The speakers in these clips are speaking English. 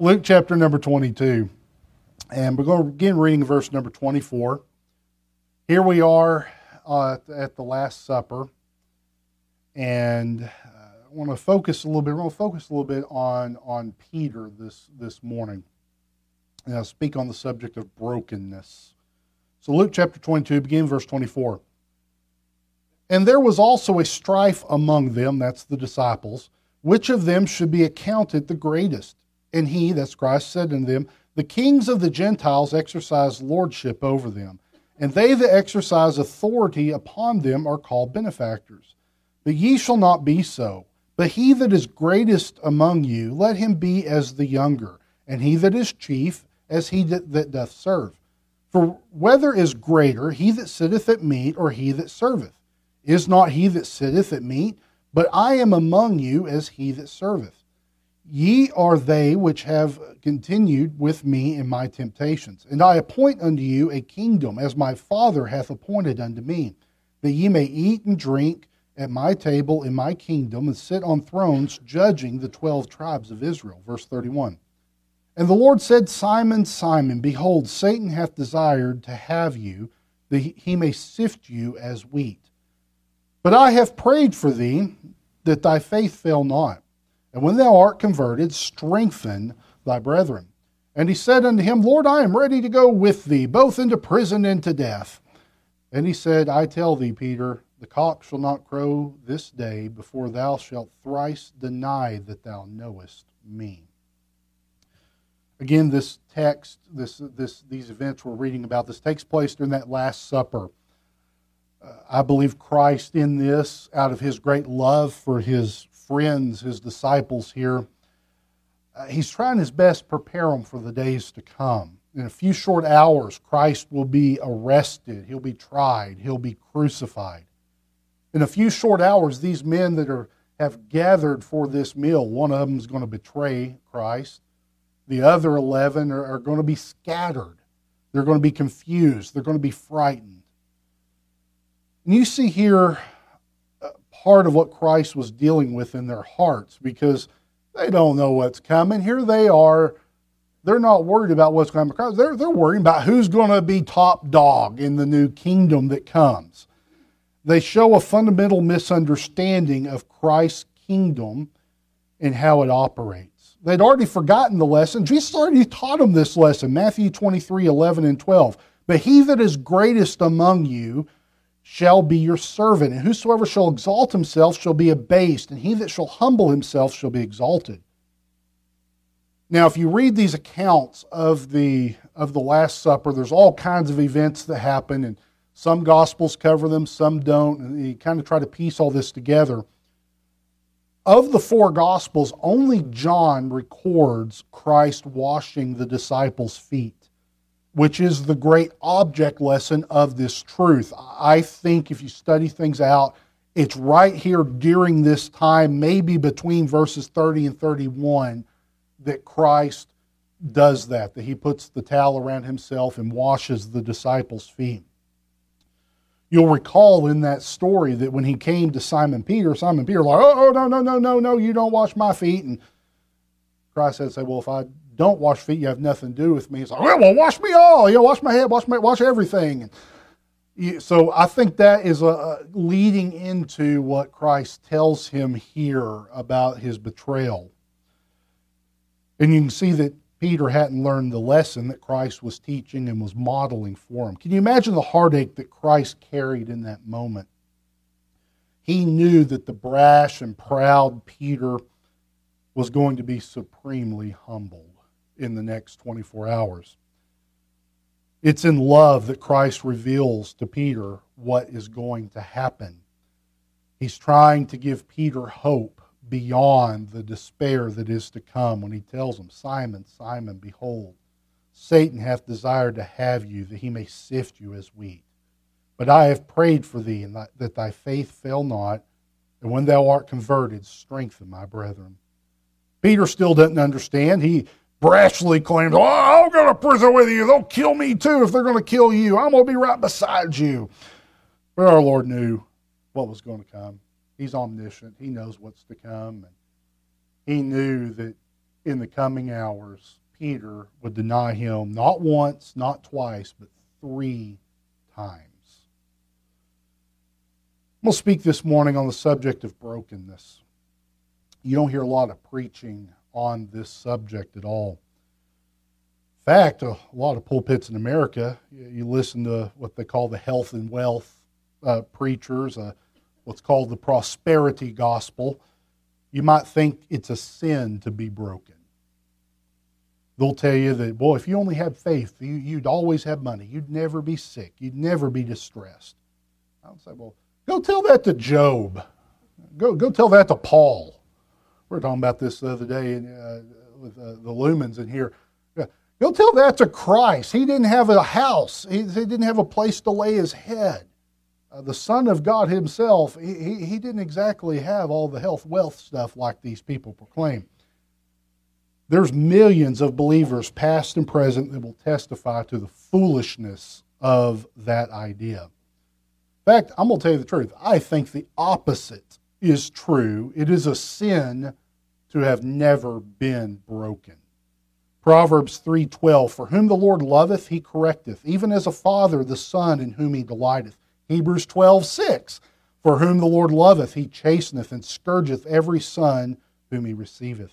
Luke chapter number 22. And we're going to begin reading verse number 24. Here we are uh, at the Last Supper. And uh, I want to focus a little bit, we're going to focus a little bit on, on Peter this, this morning. And I'll speak on the subject of brokenness. So, Luke chapter 22, begin verse 24. And there was also a strife among them, that's the disciples, which of them should be accounted the greatest. And he, that's Christ, said unto them, The kings of the Gentiles exercise lordship over them, and they that exercise authority upon them are called benefactors. But ye shall not be so. But he that is greatest among you, let him be as the younger, and he that is chief, as he that, that doth serve. For whether is greater, he that sitteth at meat, or he that serveth? Is not he that sitteth at meat? But I am among you as he that serveth. Ye are they which have continued with me in my temptations. And I appoint unto you a kingdom, as my Father hath appointed unto me, that ye may eat and drink at my table in my kingdom, and sit on thrones judging the twelve tribes of Israel. Verse 31. And the Lord said, Simon, Simon, behold, Satan hath desired to have you, that he may sift you as wheat. But I have prayed for thee that thy faith fail not. And when thou art converted, strengthen thy brethren. And he said unto him, Lord, I am ready to go with thee, both into prison and to death. And he said, I tell thee, Peter, the cock shall not crow this day before thou shalt thrice deny that thou knowest me. Again, this text, this, this, these events we're reading about, this takes place during that Last Supper. Uh, I believe Christ in this, out of his great love for his friends, his disciples here, uh, he's trying his best to prepare them for the days to come. In a few short hours, Christ will be arrested, he'll be tried, he'll be crucified. In a few short hours, these men that are, have gathered for this meal, one of them is going to betray Christ. The other 11 are, are going to be scattered. They're going to be confused. They're going to be frightened. And you see here part of what Christ was dealing with in their hearts because they don't know what's coming. Here they are. They're not worried about what's coming. They're, they're worrying about who's going to be top dog in the new kingdom that comes. They show a fundamental misunderstanding of Christ's kingdom and how it operates. They'd already forgotten the lesson. Jesus already taught them this lesson, Matthew 23 11 and 12. But he that is greatest among you shall be your servant, and whosoever shall exalt himself shall be abased, and he that shall humble himself shall be exalted. Now, if you read these accounts of the of the Last Supper, there's all kinds of events that happen, and some gospels cover them, some don't, and you kind of try to piece all this together. Of the four gospels, only John records Christ washing the disciples' feet which is the great object lesson of this truth. I think if you study things out, it's right here during this time, maybe between verses 30 and 31, that Christ does that, that he puts the towel around himself and washes the disciples' feet. You'll recall in that story that when he came to Simon Peter, Simon Peter, like, oh, no, no, no, no, no, you don't wash my feet. And Christ said, say, well, if I don't wash feet, you have nothing to do with me. It's like, well, well wash me all. You wash my head, wash my, wash everything. so I think that is a, leading into what Christ tells him here about his betrayal. And you can see that Peter hadn't learned the lesson that Christ was teaching and was modeling for him. Can you imagine the heartache that Christ carried in that moment? He knew that the brash and proud Peter was going to be supremely humbled in the next 24 hours. It's in love that Christ reveals to Peter what is going to happen. He's trying to give Peter hope beyond the despair that is to come when he tells him, Simon, Simon, behold, Satan hath desired to have you that he may sift you as wheat. But I have prayed for thee, and that thy faith fail not, and when thou art converted, strengthen my brethren. Peter still doesn't understand. He brashly claims, Oh, I'll go to prison with you. They'll kill me too if they're going to kill you. I'm going to be right beside you. But our Lord knew what was going to come. He's omniscient, He knows what's to come. And He knew that in the coming hours, Peter would deny him not once, not twice, but three times. I'm going to speak this morning on the subject of brokenness. You don't hear a lot of preaching on this subject at all. In fact, a lot of pulpits in America, you listen to what they call the health and wealth uh, preachers, uh, what's called the prosperity gospel. You might think it's a sin to be broken. They'll tell you that, boy, if you only had faith, you, you'd always have money. You'd never be sick. You'd never be distressed. I would say, well, go tell that to Job. Go, go tell that to Paul. We were talking about this the other day uh, with uh, the lumens in here. Go tell that to Christ. He didn't have a house, he, he didn't have a place to lay his head. Uh, the Son of God himself, he, he, he didn't exactly have all the health, wealth stuff like these people proclaim. There's millions of believers, past and present, that will testify to the foolishness of that idea. In fact, I'm going to tell you the truth. I think the opposite is true. It is a sin to have never been broken. Proverbs 3:12 For whom the Lord loveth he correcteth even as a father the son in whom he delighteth. Hebrews 12:6 For whom the Lord loveth he chasteneth and scourgeth every son whom he receiveth.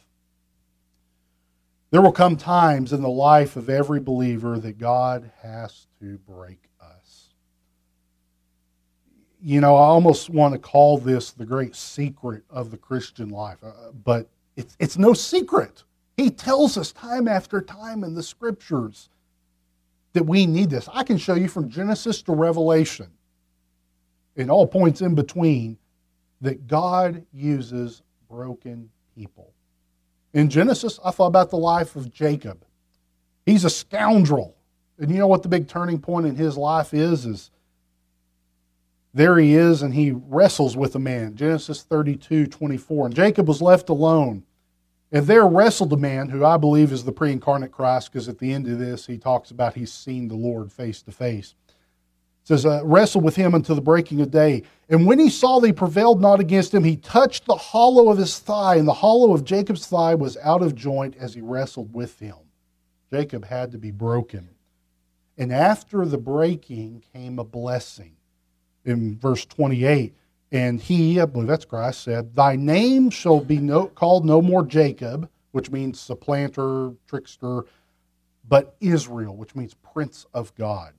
There will come times in the life of every believer that God has to break. You know, I almost want to call this the great secret of the Christian life, uh, but it's, it's no secret. He tells us time after time in the scriptures that we need this. I can show you from Genesis to Revelation, and all points in between, that God uses broken people. In Genesis, I thought about the life of Jacob. He's a scoundrel. And you know what the big turning point in his life is? Is there he is, and he wrestles with a man. Genesis 32, 24. And Jacob was left alone. And there wrestled a man who I believe is the pre incarnate Christ, because at the end of this, he talks about he's seen the Lord face to face. Says, uh, wrestled with him until the breaking of day. And when he saw that he prevailed not against him, he touched the hollow of his thigh, and the hollow of Jacob's thigh was out of joint as he wrestled with him. Jacob had to be broken. And after the breaking came a blessing. In verse 28, and he, I believe that's Christ, said, Thy name shall be no, called no more Jacob, which means supplanter, trickster, but Israel, which means prince of God.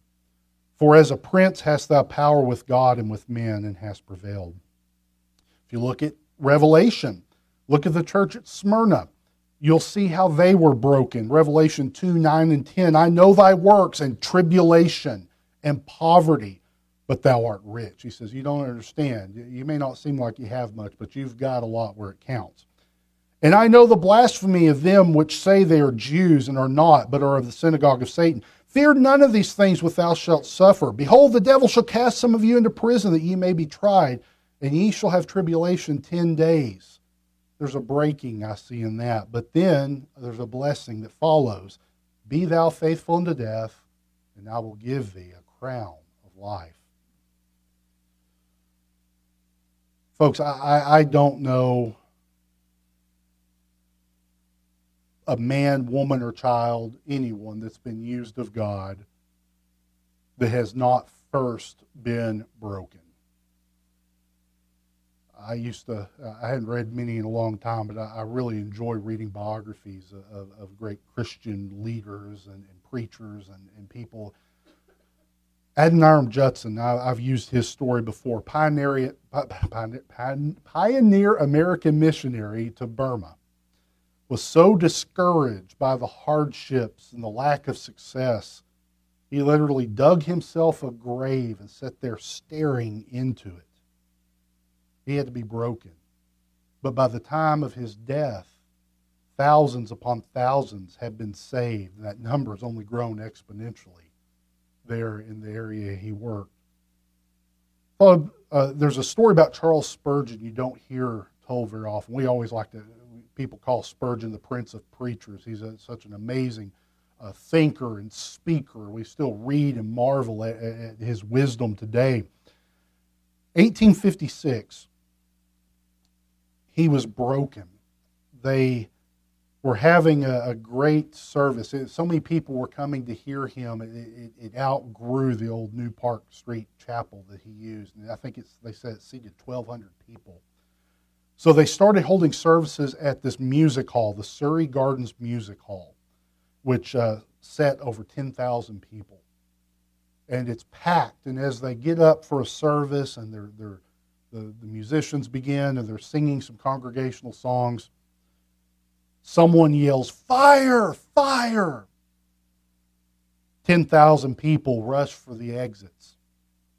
For as a prince hast thou power with God and with men, and hast prevailed. If you look at Revelation, look at the church at Smyrna. You'll see how they were broken. Revelation 2 9 and 10. I know thy works and tribulation and poverty but thou art rich. He says, You don't understand. You may not seem like you have much, but you've got a lot where it counts. And I know the blasphemy of them which say they are Jews and are not, but are of the synagogue of Satan. Fear none of these things which thou shalt suffer. Behold, the devil shall cast some of you into prison that ye may be tried, and ye shall have tribulation ten days. There's a breaking I see in that. But then there's a blessing that follows. Be thou faithful unto death, and I will give thee a crown of life. Folks, I, I don't know a man, woman, or child, anyone that's been used of God that has not first been broken. I used to, I hadn't read many in a long time, but I, really enjoy reading biographies of, of great Christian leaders and, and preachers and, and people Adoniram Judson, I've used his story before, pioneer, pioneer American missionary to Burma, was so discouraged by the hardships and the lack of success, he literally dug himself a grave and sat there staring into it. He had to be broken. But by the time of his death, thousands upon thousands had been saved, and that number has only grown exponentially there in the area he worked. Well, uh, there's a story about Charles Spurgeon you don't hear told very often. We always like to, people call Spurgeon the prince of preachers. He's a, such an amazing uh, thinker and speaker. We still read and marvel at, at his wisdom today. 1856, he was broken. They were having a, a great service. It, so many people were coming to hear him. It, it, it, outgrew the old New Park Street chapel that he used. And I think it's, they said it seated 1,200 people. So they started holding services at this music hall, the Surrey Gardens Music Hall, which uh, set over 10,000 people. And it's packed. And as they get up for a service and they're, they're, the, the musicians begin and they're singing some congregational songs, someone yells, Fire! Fire! 10,000 people rush for the exits.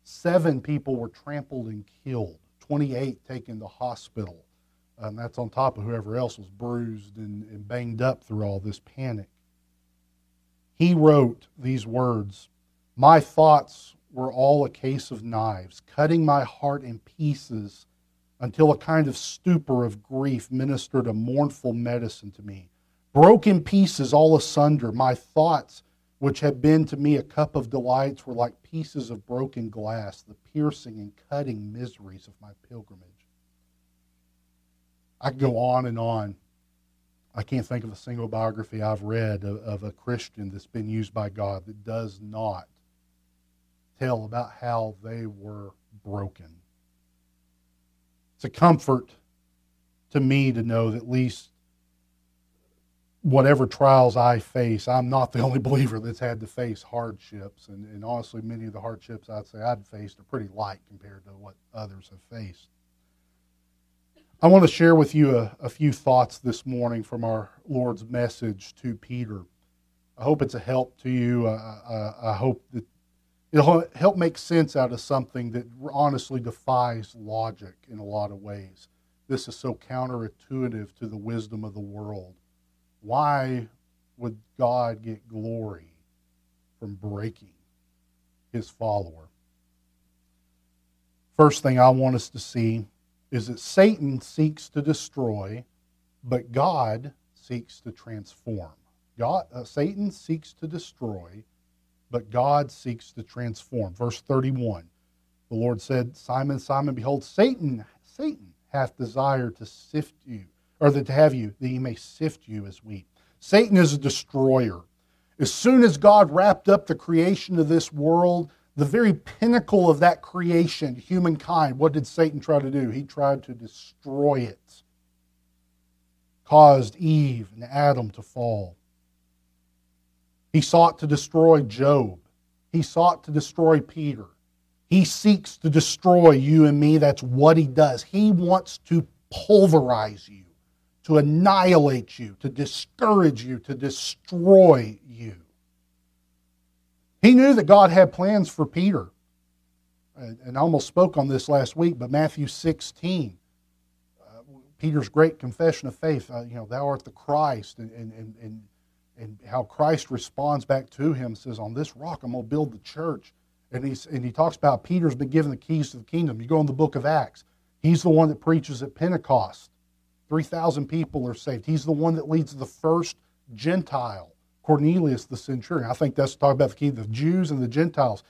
Seven people were trampled and killed, 28 taken to hospital. And that's on top of whoever else was bruised and, and banged up through all this panic. He wrote these words My thoughts were all a case of knives, cutting my heart in pieces until a kind of stupor of grief ministered a mournful medicine to me. Broken pieces all asunder, my thoughts, which had been to me a cup of delights, were like pieces of broken glass, the piercing and cutting miseries of my pilgrimage. I could go on and on. I can't think of a single biography I've read of, of a Christian that's been used by God that does not tell about how they were broken it's a comfort to me to know that at least whatever trials I face, I'm not the only believer that's had to face hardships. And, and honestly, many of the hardships I'd say I'd faced are pretty light compared to what others have faced. I want to share with you a, a few thoughts this morning from our Lord's message to Peter. I hope it's a help to you. I, I hope that It'll help make sense out of something that honestly defies logic in a lot of ways. This is so counterintuitive to the wisdom of the world. Why would God get glory from breaking his follower? First thing I want us to see is that Satan seeks to destroy, but God seeks to transform. God, uh, Satan seeks to destroy, but God seeks to transform. Verse 31 The Lord said, Simon, Simon, behold, Satan, Satan hath desired to sift you, or that to have you, that he may sift you as wheat. Satan is a destroyer. As soon as God wrapped up the creation of this world, the very pinnacle of that creation, humankind, what did Satan try to do? He tried to destroy it, caused Eve and Adam to fall. He sought to destroy Job. He sought to destroy Peter. He seeks to destroy you and me. That's what he does. He wants to pulverize you, to annihilate you, to discourage you, to destroy you. He knew that God had plans for Peter. And I almost spoke on this last week, but Matthew 16, uh, Peter's great confession of faith, uh, you know, thou art the Christ, and, and, and and how Christ responds back to him says, On this rock I'm going to build the church. And, he's, and he talks about Peter's been given the keys to the kingdom. You go in the book of Acts, he's the one that preaches at Pentecost. 3,000 people are saved. He's the one that leads the first Gentile, Cornelius the centurion. I think that's talking about the key, the Jews and the Gentiles.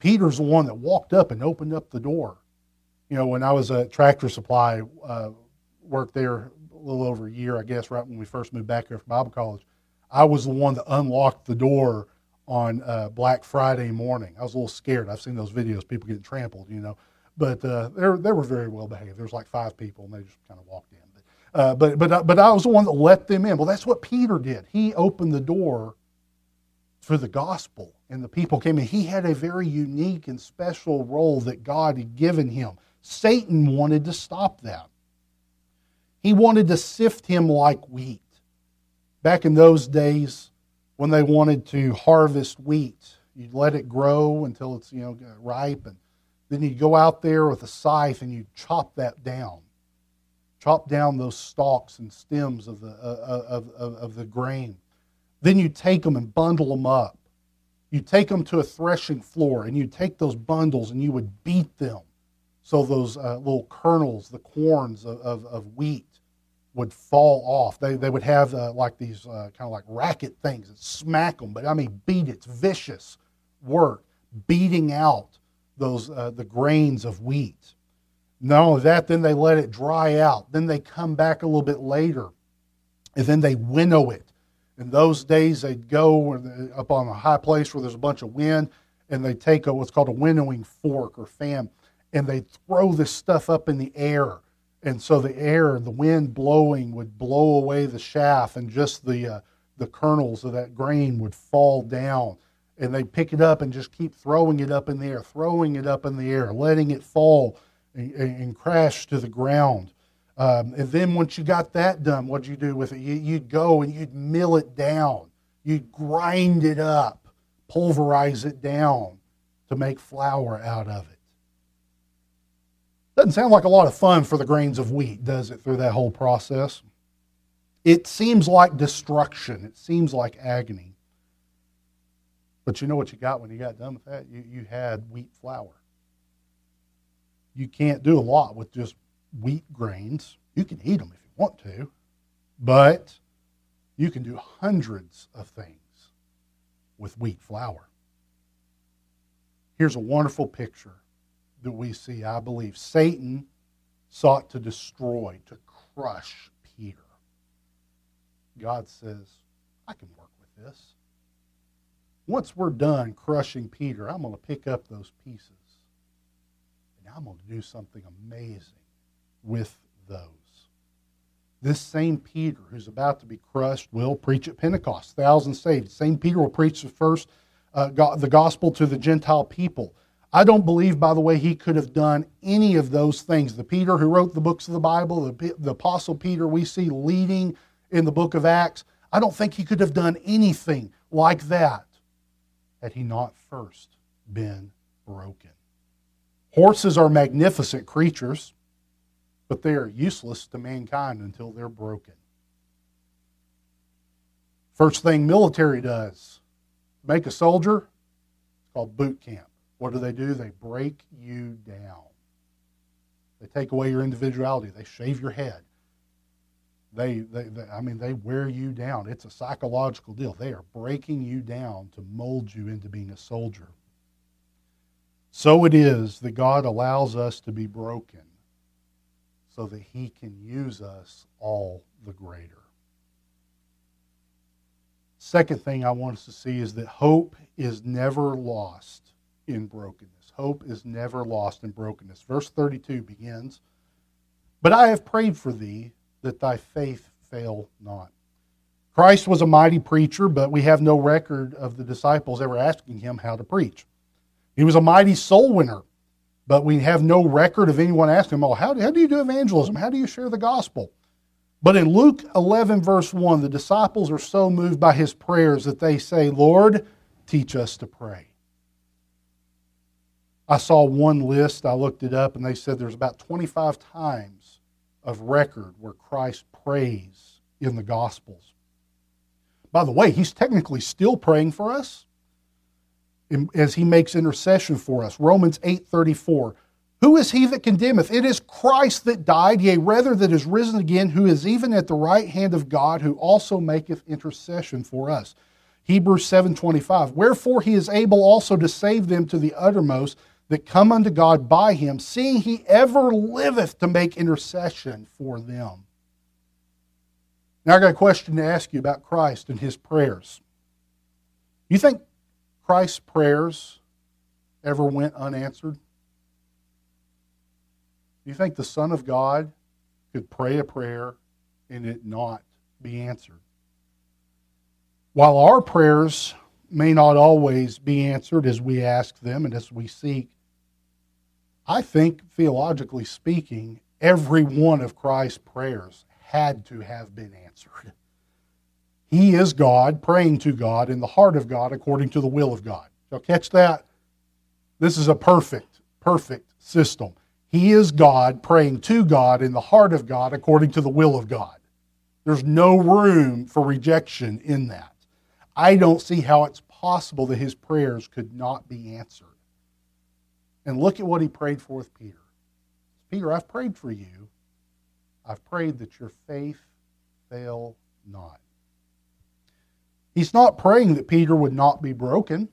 Peter's the one that walked up and opened up the door. You know, when I was at Tractor Supply, uh, worked there a little over a year, I guess, right when we first moved back here from Bible college. I was the one that unlocked the door on uh, Black Friday morning. I was a little scared. I've seen those videos, people getting trampled, you know, but uh, they they were very well behaved. There was like five people, and they just kind of walked in. But uh, but but but I was the one that let them in. Well, that's what Peter did. He opened the door for the gospel, and the people came in. He had a very unique and special role that God had given him. Satan wanted to stop that. He wanted to sift him like wheat. Back in those days, when they wanted to harvest wheat, you'd let it grow until it's you know ripe, and then you'd go out there with a scythe and you'd chop that down, chop down those stalks and stems of the uh, of, of, of the grain. Then you take them and bundle them up. You take them to a threshing floor, and you take those bundles and you would beat them, so those uh, little kernels, the corns of, of, of wheat, would fall off. They, they would have uh, like these uh, kind of like racket things that smack them, but I mean beat. It's vicious work, beating out those uh, the grains of wheat. Not only that, then they let it dry out. Then they come back a little bit later, and then they winnow it. In those days, they'd go up on a high place where there's a bunch of wind, and they take a, what's called a winnowing fork or fan, and they throw this stuff up in the air. And so the air, the wind blowing, would blow away the chaff, and just the uh, the kernels of that grain would fall down. And they pick it up and just keep throwing it up in the air, throwing it up in the air, letting it fall and, and crash to the ground. Um, and then once you got that done, what'd you do with it? You, you'd go and you'd mill it down. You'd grind it up, pulverize it down to make flour out of it. Doesn't sound like a lot of fun for the grains of wheat, does it, through that whole process? It seems like destruction. It seems like agony. But you know what you got when you got done with that? You, you had wheat flour. You can't do a lot with just wheat grains. You can eat them if you want to, but you can do hundreds of things with wheat flour. Here's a wonderful picture that we see, I believe. Satan sought to destroy, to crush Peter. God says, I can work with this. Once we're done crushing Peter, I'm going to pick up those pieces and I'm going to do something amazing with those. This same Peter who's about to be crushed will preach at Pentecost, thousands saved. Same Peter will preach the first uh, the gospel to the Gentile people. I don't believe, by the way, he could have done any of those things. The Peter who wrote the books of the Bible, the, the Apostle Peter we see leading in the book of Acts, I don't think he could have done anything like that had he not first been broken. Horses are magnificent creatures but they are useless to mankind until they're broken. First thing military does, make a soldier, called boot camp. What do they do? They break you down. They take away your individuality. They shave your head. They, they, they, I mean, they wear you down. It's a psychological deal. They are breaking you down to mold you into being a soldier. So it is that God allows us to be broken so that he can use us all the greater. Second thing I want us to see is that hope is never lost in brokenness. Hope is never lost in brokenness. Verse 32 begins But I have prayed for thee that thy faith fail not. Christ was a mighty preacher, but we have no record of the disciples ever asking him how to preach. He was a mighty soul winner, but we have no record of anyone asking him, oh, how, how do you do evangelism? How do you share the gospel? But in Luke 11, verse 1, the disciples are so moved by his prayers that they say, Lord, teach us to pray. I saw one list, I looked it up, and they said there's about 25 times of record where Christ prays in the Gospels. By the way, he's technically still praying for us as he makes intercession for us. Romans 8:34. Who is he that condemneth? It is Christ that died, yea, rather that is risen again, who is even at the right hand of God, who also maketh intercession for us. Hebrews 7:25. Wherefore he is able also to save them to the uttermost that come unto God by him, seeing he ever liveth to make intercession for them. Now I got a question to ask you about Christ and his prayers. Do you think Christ's prayers ever went unanswered? Do you think the Son of God could pray a prayer and it not be answered? While our prayers may not always be answered as we ask them and as we seek, I think, theologically speaking, every one of Christ's prayers had to have been answered. He is God, praying to God in the heart of God according to the will of God. Y'all catch that? This is a perfect, perfect system. He is God, praying to God in the heart of God according to the will of God. There's no room for rejection in that. I don't see how it's possible that his prayers could not be answered. And look at what he prayed for with Peter. Peter, I've prayed for you. I've prayed that your faith fail not. He's not praying that Peter would not be broken.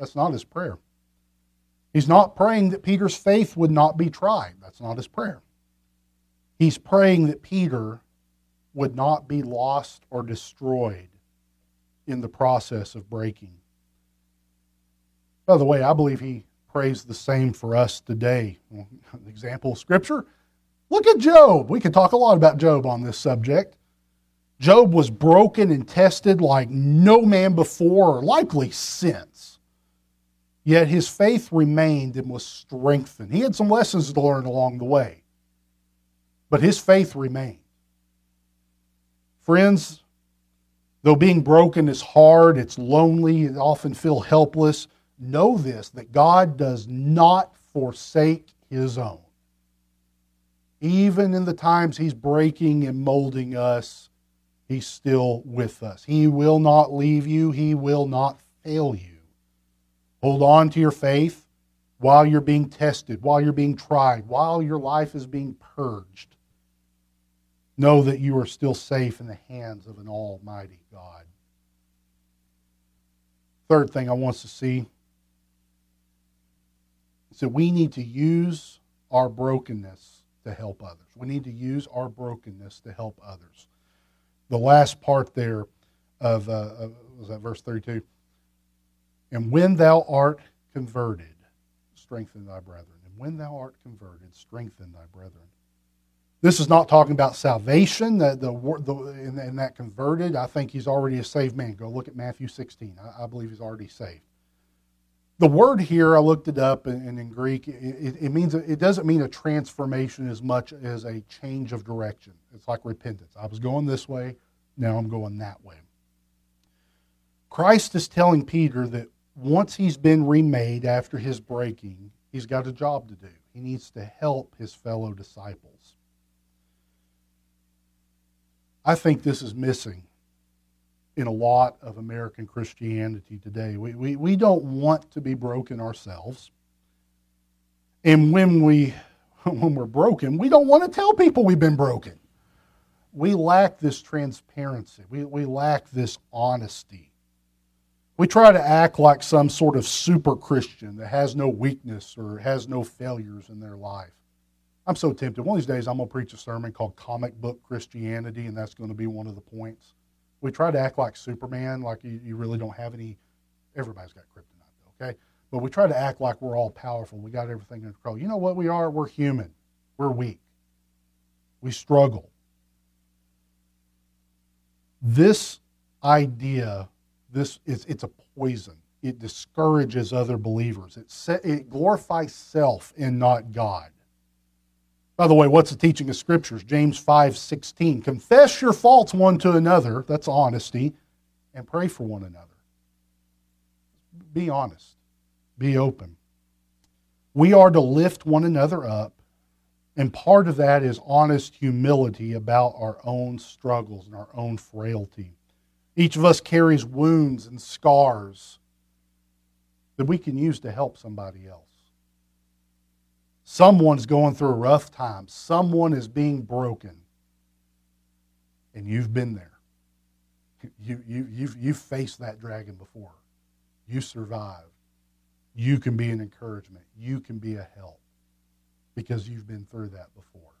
That's not his prayer. He's not praying that Peter's faith would not be tried. That's not his prayer. He's praying that Peter would not be lost or destroyed in the process of breaking. By the way, I believe he prays the same for us today. example of scripture. Look at Job. We could talk a lot about Job on this subject. Job was broken and tested like no man before or likely since. Yet his faith remained and was strengthened. He had some lessons to learn along the way, but his faith remained. Friends, though being broken is hard, it's lonely, you often feel helpless, know this that God does not forsake his own. Even in the times he's breaking and molding us, he's still with us. He will not leave you, he will not fail you. Hold on to your faith while you're being tested, while you're being tried, while your life is being purged. Know that you are still safe in the hands of an almighty God. Third thing I want us to see that we need to use our brokenness to help others. We need to use our brokenness to help others. The last part there of, uh, was that verse 32? And when thou art converted, strengthen thy brethren. And when thou art converted, strengthen thy brethren. This is not talking about salvation, the, the, the in, in, that converted. I think he's already a saved man. Go look at Matthew 16. I, I believe he's already saved. The word here, I looked it up, and, in Greek, it, it, means it doesn't mean a transformation as much as a change of direction. It's like repentance. I was going this way, now I'm going that way. Christ is telling Peter that once he's been remade after his breaking, he's got a job to do. He needs to help his fellow disciples. I think this is missing in a lot of American Christianity today. We, we, we don't want to be broken ourselves. And when, we, when we're broken, we don't want to tell people we've been broken. We lack this transparency, we, we lack this honesty. We try to act like some sort of super Christian that has no weakness or has no failures in their life. I'm so tempted. One of these days, I'm going to preach a sermon called Comic Book Christianity, and that's going to be one of the points. We try to act like Superman, like you, you really don't have any. Everybody's got kryptonite, okay? But we try to act like we're all powerful. We got everything under control. You know what we are? We're human. We're weak. We struggle. This idea this is it's a poison. It discourages other believers. It, set, it glorifies self and not God. By the way, what's the teaching of scriptures? James 5 16. Confess your faults one to another, that's honesty, and pray for one another. Be honest, be open. We are to lift one another up, and part of that is honest humility about our own struggles and our own frailty. Each of us carries wounds and scars that we can use to help somebody else. Someone's going through a rough time, someone is being broken, and you've been there. You, you, you've, you've faced that dragon before. You survived. You can be an encouragement. You can be a help because you've been through that before.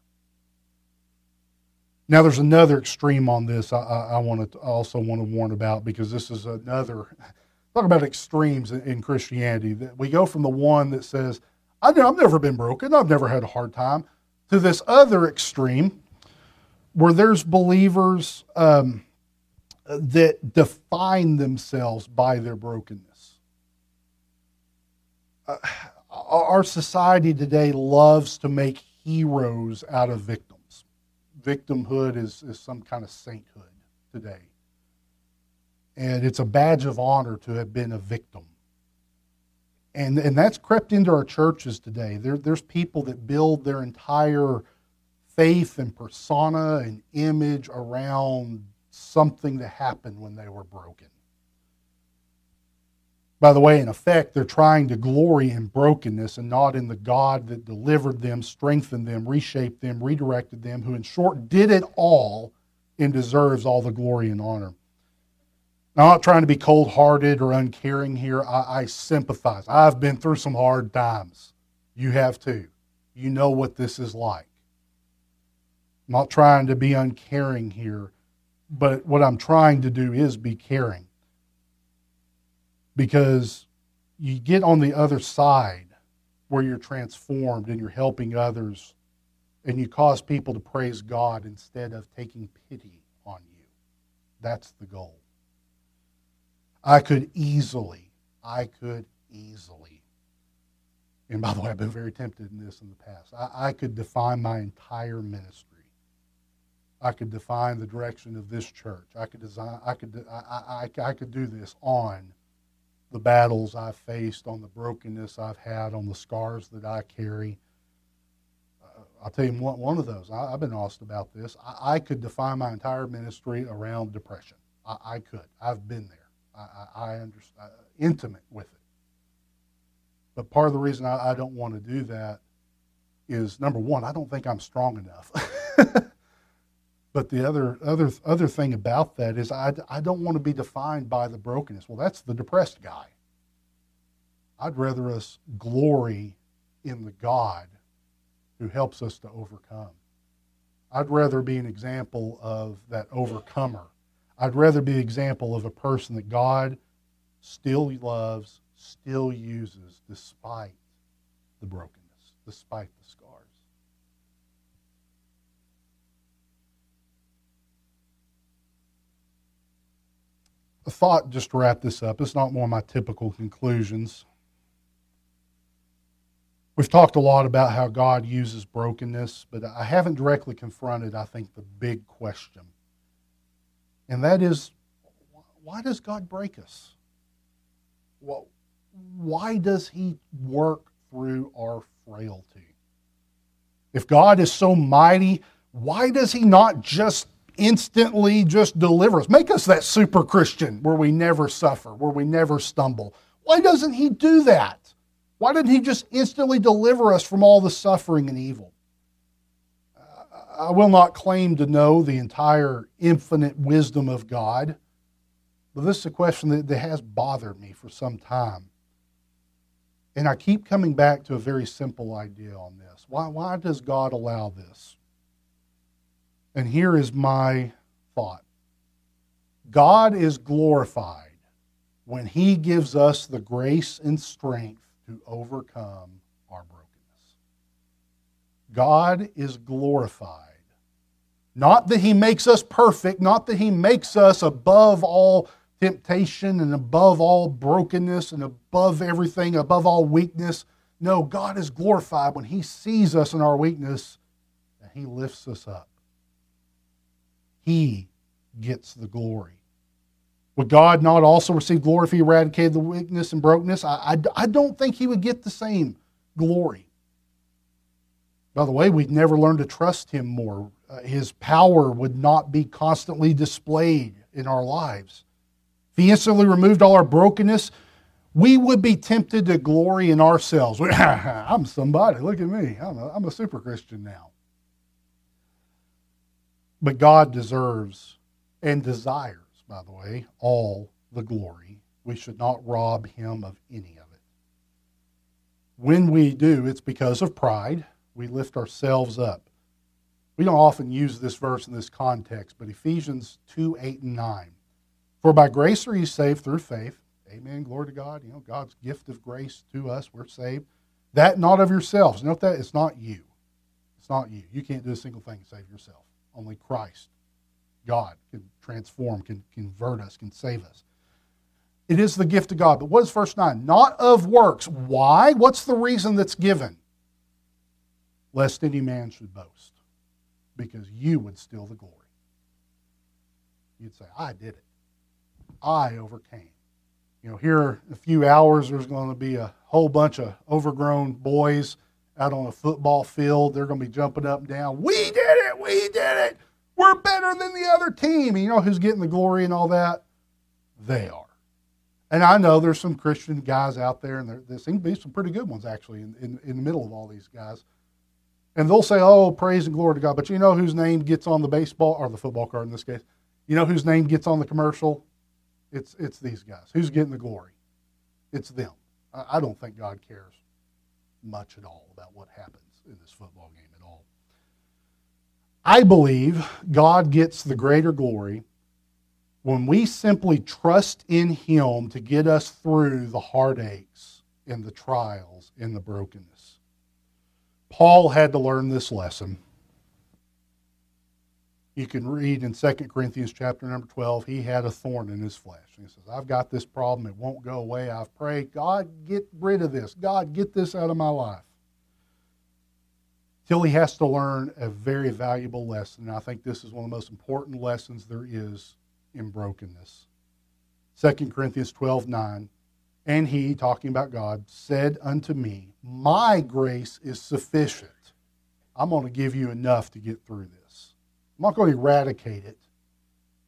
Now, there's another extreme on this I, I, I want to also want to warn about because this is another talk about extremes in, in Christianity. That we go from the one that says, I've never been broken, I've never had a hard time, to this other extreme where there's believers um, that define themselves by their brokenness. Uh, our society today loves to make heroes out of victims victimhood is, is some kind of sainthood today. And it's a badge of honor to have been a victim. And, and that's crept into our churches today. There, there's people that build their entire faith and persona and image around something that happened when they were broken. By the way, in effect, they're trying to glory in brokenness and not in the God that delivered them, strengthened them, reshaped them, redirected them, who, in short, did it all and deserves all the glory and honor. I'm not trying to be cold hearted or uncaring here. I, I sympathize. I've been through some hard times. You have too. You know what this is like. I'm not trying to be uncaring here, but what I'm trying to do is be caring. Because you get on the other side where you're transformed and you're helping others and you cause people to praise God instead of taking pity on you. That's the goal. I could easily, I could easily, and by the way, I've been very tempted in this in the past. I, I could define my entire ministry. I could define the direction of this church. I could design. I could. I, I, I could do this on the battles I've faced, on the brokenness I've had, on the scars that I carry. Uh, I'll tell you one, one of those. I, have been asked about this. I, I, could define my entire ministry around depression. I, I could. I've been there. I, I, understand, uh, intimate with it. But part of the reason I, I don't want to do that is number one, I don't think I'm strong enough. but the other other other thing about that is I, I don't want to be defined by the brokenness. Well, that's the depressed guy. I'd rather us glory in the God who helps us to overcome. I'd rather be an example of that overcomer I'd rather be an example of a person that God still loves, still uses, despite the brokenness, despite the scars. A thought just to wrap this up. It's not one of my typical conclusions. We've talked a lot about how God uses brokenness, but I haven't directly confronted, I think, the big question and that is why does God break us? Well, why does He work through our frailty? If God is so mighty, why does He not just instantly just deliver us? Make us that super Christian where we never suffer, where we never stumble. Why doesn't He do that? Why didn't He just instantly deliver us from all the suffering and evil? I will not claim to know the entire infinite wisdom of God, but this is a question that, that has bothered me for some time. And I keep coming back to a very simple idea on this. Why, why does God allow this? And here is my thought God is glorified when He gives us the grace and strength to overcome our brokenness. God is glorified not that he makes us perfect, not that he makes us above all temptation and above all brokenness and above everything, above all weakness. No, God is glorified when he sees us in our weakness and he lifts us up. He gets the glory. Would God not also receive glory if he eradicated the weakness and brokenness? I, I, I don't think he would get the same glory. By the way, we'd never learn to trust him more uh, his power would not be constantly displayed in our lives. If he instantly removed all our brokenness, we would be tempted to glory in ourselves. I'm somebody. Look at me. I'm a, I'm a super Christian now. But God deserves and desires, by the way, all the glory. We should not rob him of any of it. When we do, it's because of pride. We lift ourselves up. We don't often use this verse in this context, but Ephesians 2 8 and 9. For by grace are you saved through faith. Amen. Glory to God. You know, God's gift of grace to us. We're saved. That not of yourselves. Note that it's not you. It's not you. You can't do a single thing to save yourself. Only Christ, God, can transform, can convert us, can save us. It is the gift of God. But what is verse 9? Not of works. Why? What's the reason that's given? Lest any man should boast because you would steal the glory. You'd say, I did it. I overcame. You know, here in a few hours, there's going to be a whole bunch of overgrown boys out on a football field. They're going to be jumping up and down. We did it! We did it! We're better than the other team. And you know who's getting the glory and all that? They are. And I know there's some Christian guys out there, and there, there seem to be some pretty good ones actually in, in, in the middle of all these guys and they'll say, "Oh, praise and glory to God." But you know whose name gets on the baseball or the football card in this case? You know whose name gets on the commercial? It's it's these guys. Who's getting the glory? It's them. I, I don't think God cares much at all about what happens in this football game at all. I believe God gets the greater glory when we simply trust in Him to get us through the heartaches and the trials and the brokenness. Paul had to learn this lesson. You can read in 2 Corinthians chapter number 12, he had a thorn in his flesh. And he says, I've got this problem. It won't go away. I've prayed, God, get rid of this. God, get this out of my life. Till he has to learn a very valuable lesson. And I think this is one of the most important lessons there is in brokenness. 2 Corinthians 12 9. And he, talking about God, said unto me, My grace is sufficient. I'm going to give you enough to get through this. I'm not going to eradicate it,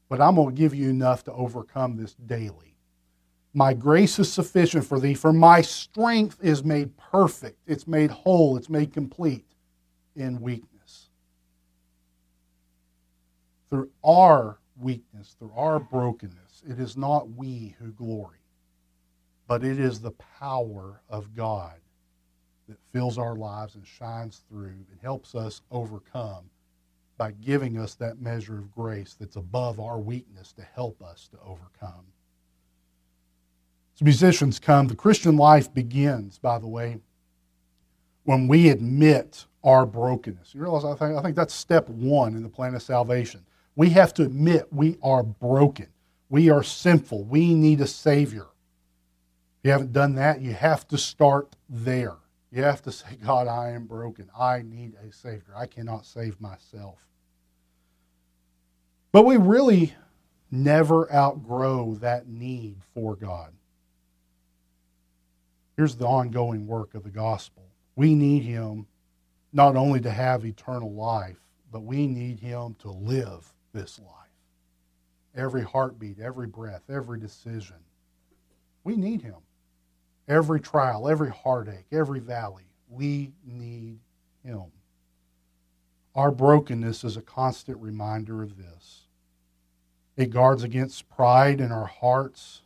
but I'm going to give you enough to overcome this daily. My grace is sufficient for thee, for my strength is made perfect, it's made whole, it's made complete in weakness. Through our weakness, through our brokenness, it is not we who glory but it is the power of God that fills our lives and shines through and helps us overcome by giving us that measure of grace that's above our weakness to help us to overcome. As musicians come, the Christian life begins, by the way, when we admit our brokenness. You realize I think, I think that's step one in the plan of salvation. We have to admit we are broken. We are sinful. We need a Savior you haven't done that, you have to start there. You have to say, God, I am broken. I need a Savior. I cannot save myself. But we really never outgrow that need for God. Here's the ongoing work of the gospel we need Him not only to have eternal life, but we need Him to live this life. Every heartbeat, every breath, every decision. We need Him every trial, every heartache, every valley. We need Him. Our brokenness is a constant reminder of this. It guards against pride in our hearts.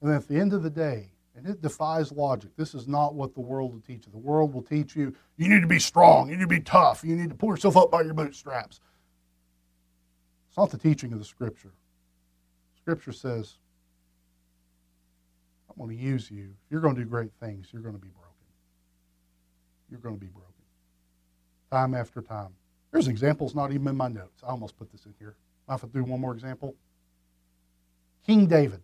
And at the end of the day, and it defies logic. This is not what the world will teach you. The world will teach you you need to be strong, you need to be tough, you need to pull yourself up by your bootstraps. It's not the teaching of the Scripture. Scripture says I'm going to use you. If you're going to do great things, you're going to be broken. You're going to be broken. Time after time. There's examples not even in my notes. I almost put this in here. I have to do one more example. King David.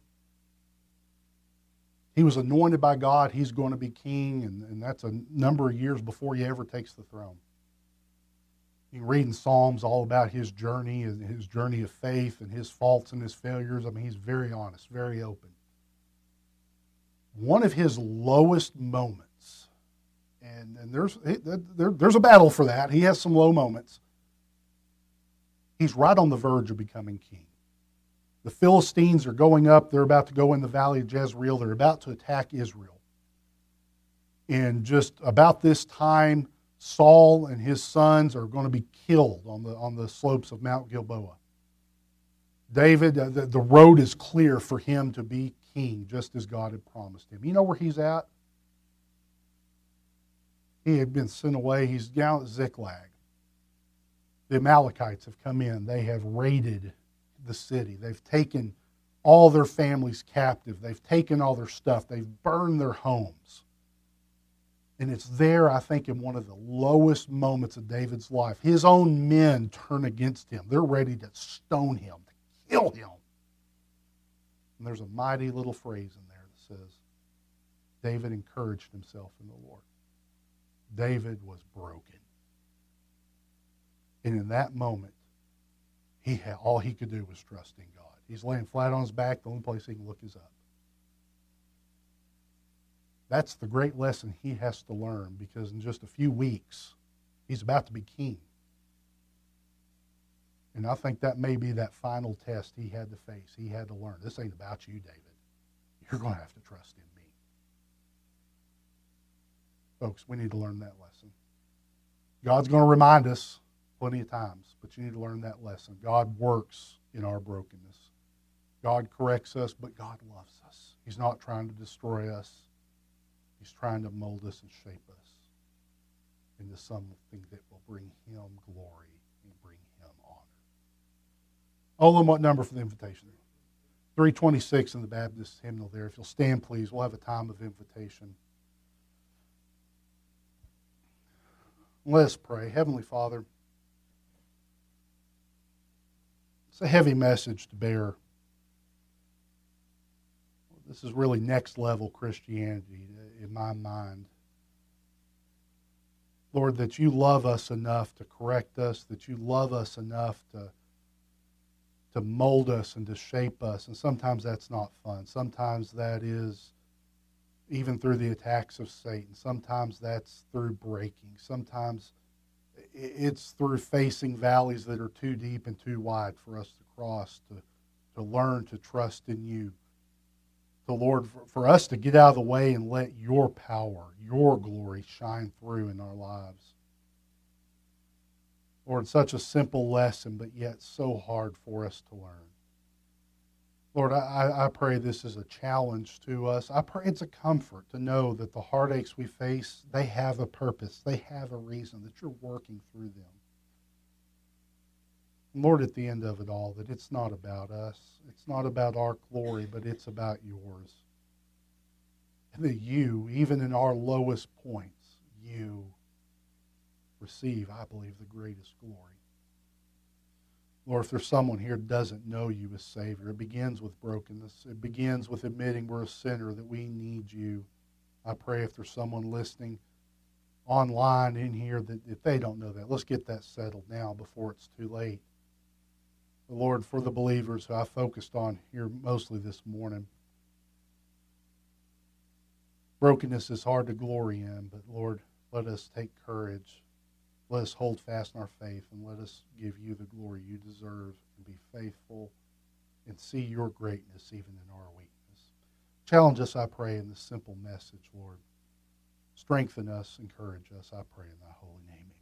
He was anointed by God. He's going to be king, and, and that's a number of years before he ever takes the throne. You can read in Psalms all about his journey and his journey of faith and his faults and his failures. I mean, he's very honest, very open one of his lowest moments, and, and there's, there, there's a battle for that. He has some low moments. He's right on the verge of becoming king. The Philistines are going up. They're about to go in the valley of Jezreel. They're about to attack Israel. And just about this time, Saul and his sons are going to be killed on the, on the slopes of Mount Gilboa. David, the, the road is clear for him to be king, just as God had promised him. You know where he's at? He had been sent away. He's down at Ziklag. The Amalekites have come in. They have raided the city. They've taken all their families captive. They've taken all their stuff. They've burned their homes. And it's there, I think, in one of the lowest moments of David's life. His own men turn against him. They're ready to stone him, to kill him. And there's a mighty little phrase in there that says, David encouraged himself in the Lord. David was broken. And in that moment, he had, all he could do was trust in God. He's laying flat on his back. The only place he can look is up. That's the great lesson he has to learn because in just a few weeks, he's about to be king. And I think that may be that final test he had to face. He had to learn. This ain't about you, David. You're going to have to trust in me. Folks, we need to learn that lesson. God's going to remind us plenty of times, but you need to learn that lesson. God works in our brokenness. God corrects us, but God loves us. He's not trying to destroy us. He's trying to mold us and shape us into something that will bring him glory Olin, what number for the invitation? 326 in the Baptist hymnal there. If you'll stand, please, we'll have a time of invitation. Let us pray. Heavenly Father, it's a heavy message to bear. This is really next level Christianity in my mind. Lord, that you love us enough to correct us, that you love us enough to, to mold us and to shape us. And sometimes that's not fun. Sometimes that is even through the attacks of Satan. Sometimes that's through breaking. Sometimes it's through facing valleys that are too deep and too wide for us to cross, to, to learn to trust in you. The Lord, for, for us to get out of the way and let your power, your glory shine through in our lives. Lord, such a simple lesson, but yet so hard for us to learn. Lord, I, I pray this is a challenge to us. I pray it's a comfort to know that the heartaches we face, they have a purpose. They have a reason, that you're working through them. Lord, at the end of it all, that it's not about us. It's not about our glory, but it's about yours. And that you, even in our lowest points, you receive, I believe, the greatest glory. Lord, if there's someone here doesn't know you as Savior, it begins with brokenness. It begins with admitting we're a sinner, that we need you. I pray if there's someone listening online in here that if they don't know that, let's get that settled now before it's too late. But Lord, for the believers who I focused on here mostly this morning, brokenness is hard to glory in, but Lord, let us take courage let us hold fast in our faith and let us give you the glory you deserve and be faithful and see your greatness even in our weakness. Challenge us, I pray, in this simple message, Lord. Strengthen us, encourage us, I pray in thy holy name.